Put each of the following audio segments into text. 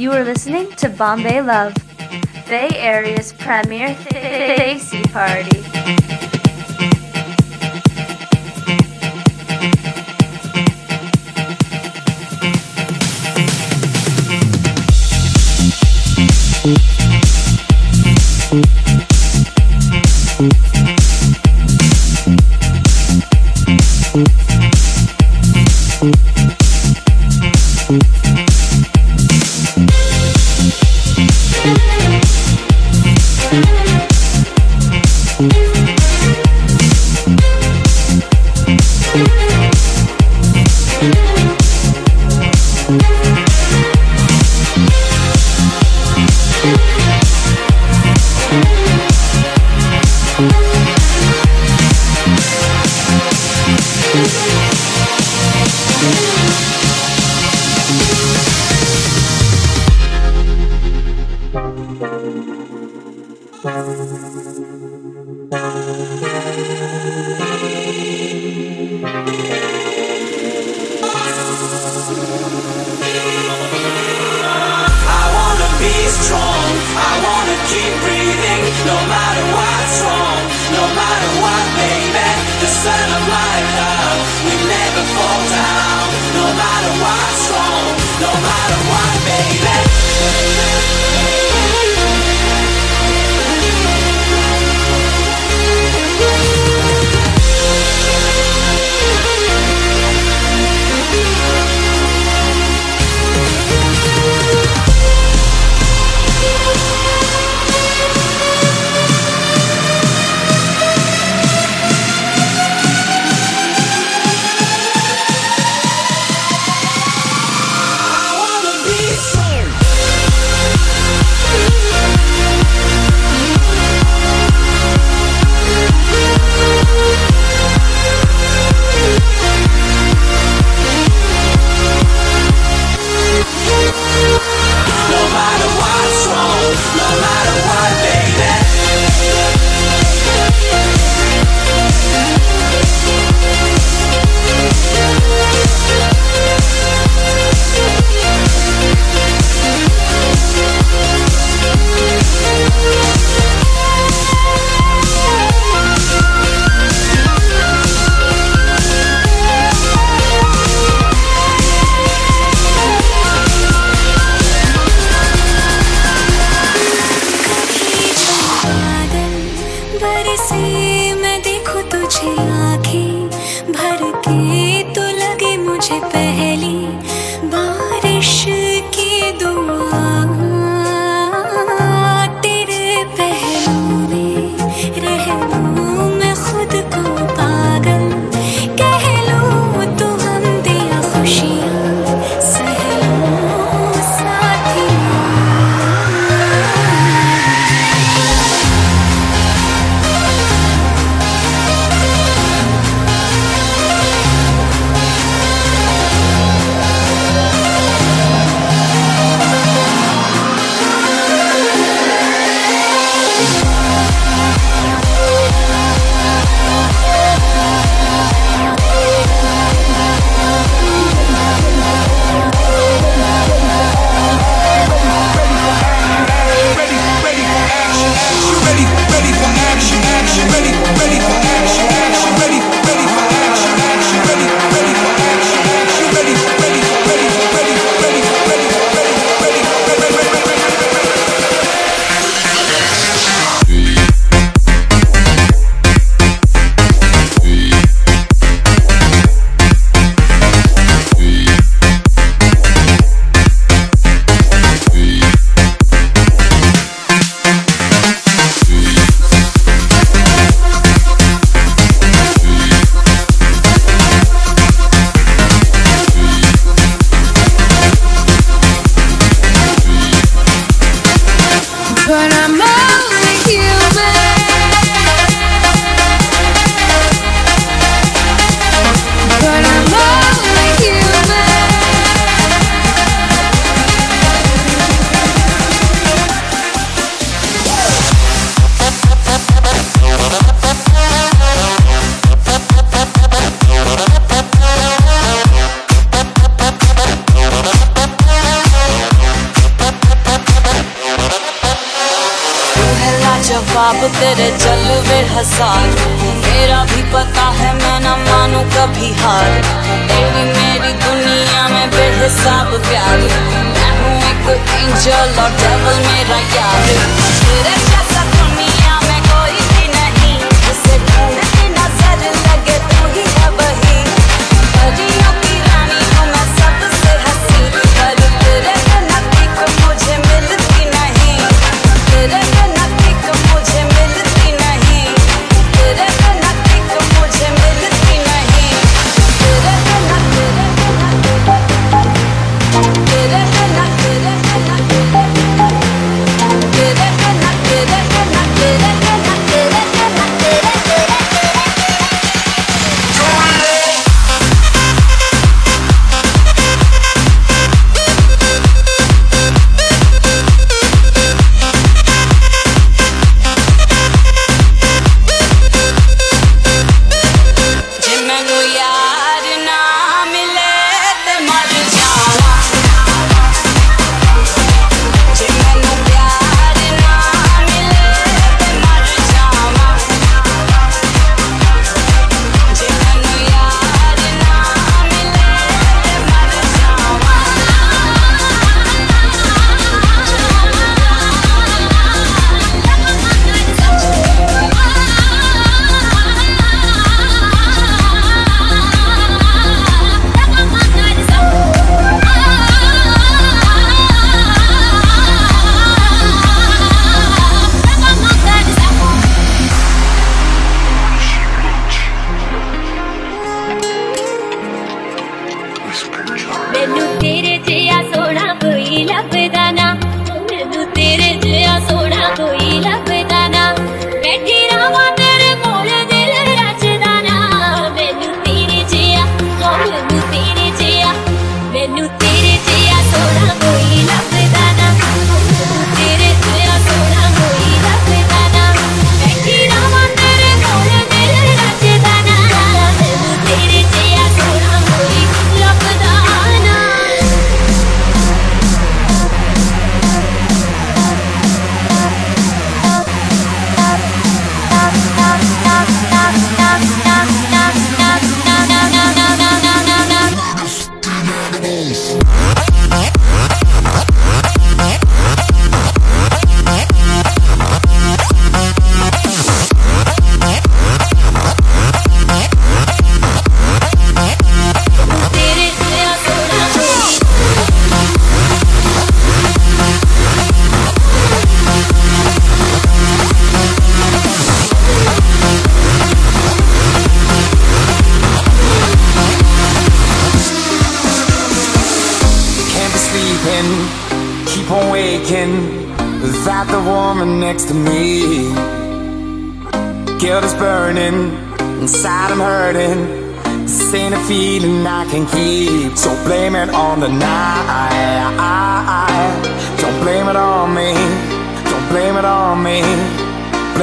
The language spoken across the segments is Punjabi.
You are listening to Bombay Love, Bay Area's premier Desi party. I saw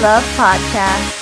Love Podcast.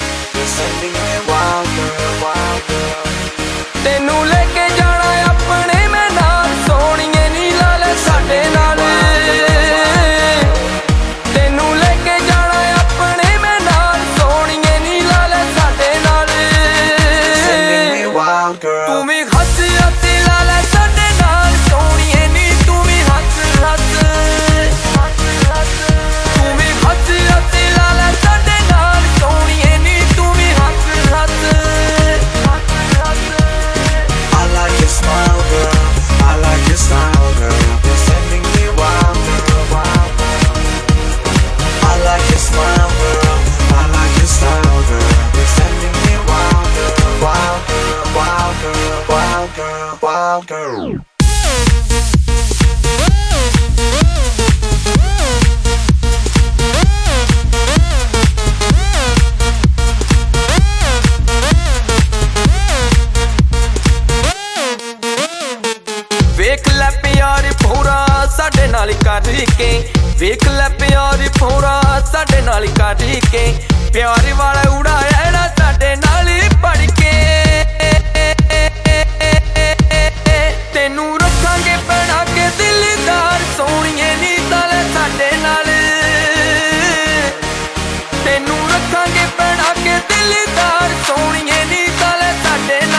ਸਾਡੇ ਨਾਲ ਕਰ ਕੇ ਵੇਖ ਲੈ ਪਿਆਰ ਪੋਰਾ, ਸਾਡੇ ਨਾਲ ਕਰ ਕੇ ਪਿਆਰ ਵਾਲਾ ਉੜਾਇਆ ਨਾ ਸਾਡੇ ਨਾਲ ਹੀ ਪੜ ਕੇ ਤੈਨੂੰ ਰੱਖਾਂਗੇ ਪਹਿਣਾ ਕੇ ਦਿਲਦਾਰ, ਸੋਹਣੀਏ ਨੀ ਤਲ ਸਾਡੇ ਨਾਲ। ਤੈਨੂੰ ਰੱਖਾਂਗੇ ਪਹਿਣਾ ਕੇ ਦਿਲਦਾਰ, ਸੋਹਣੀਏ ਨੀ ਤਲ ਸਾਡੇ ਨਾਲ।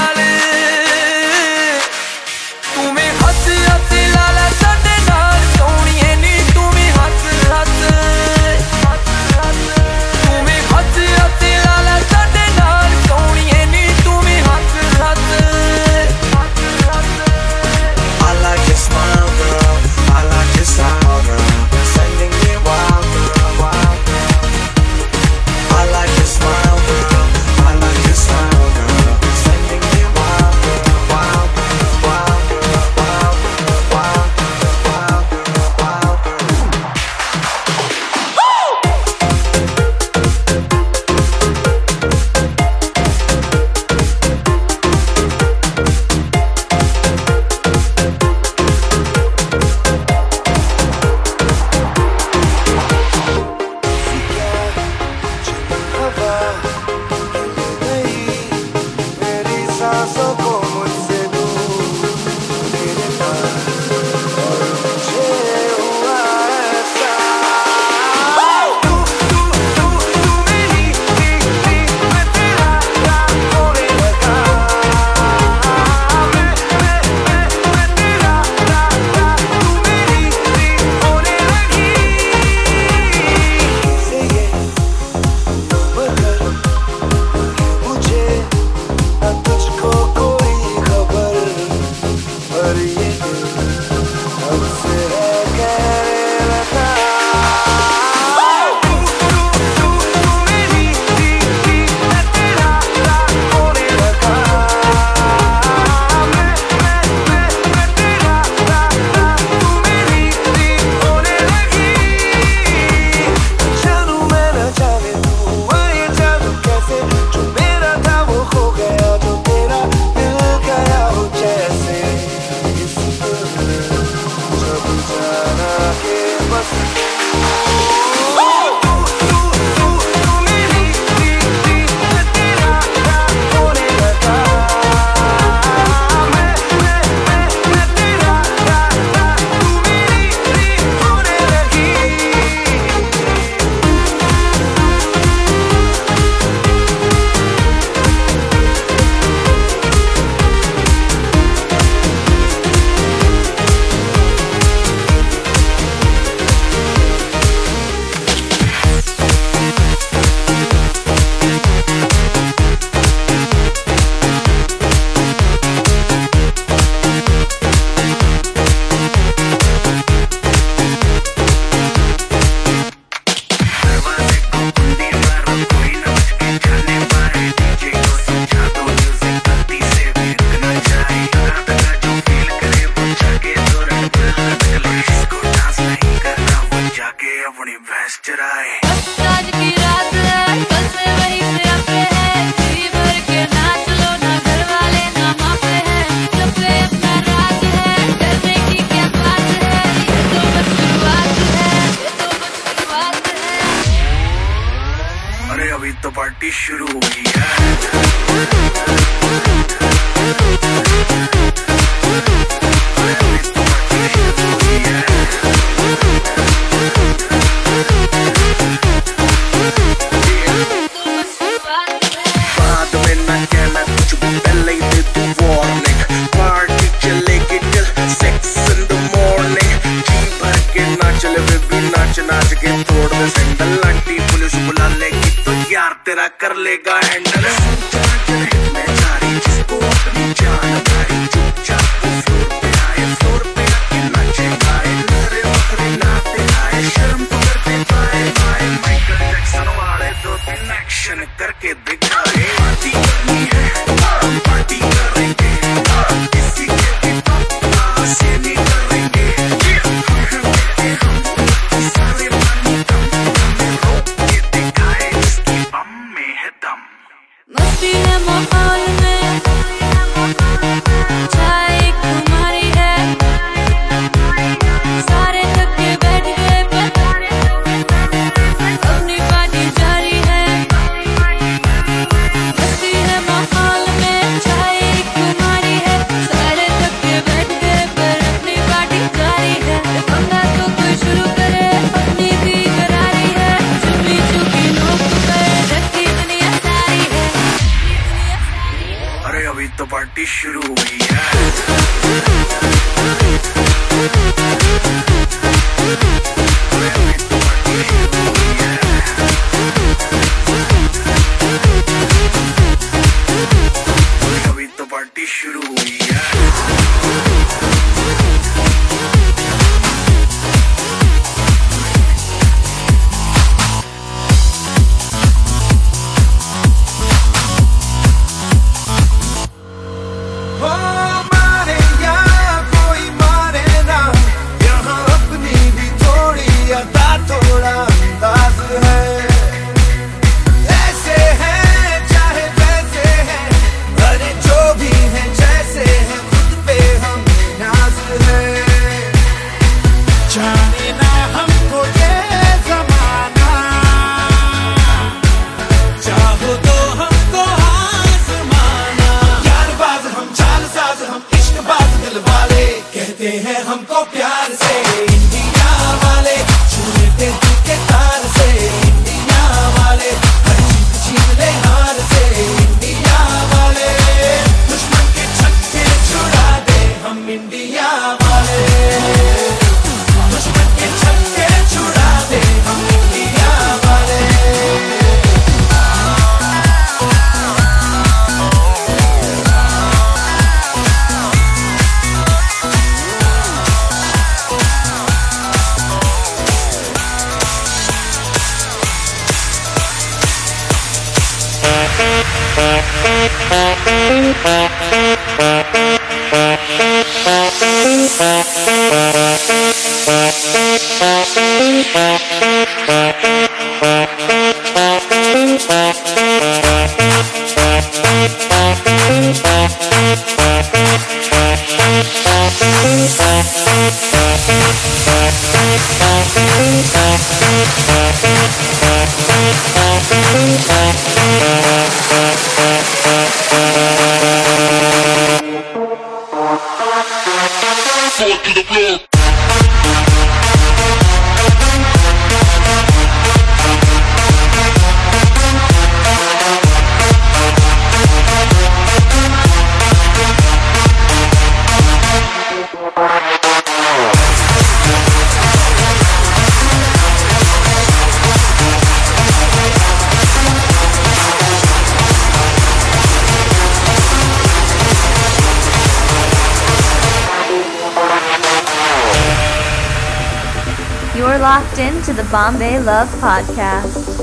Bombay Love Podcast.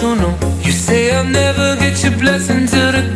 to know. You say I'll never get your blessing till the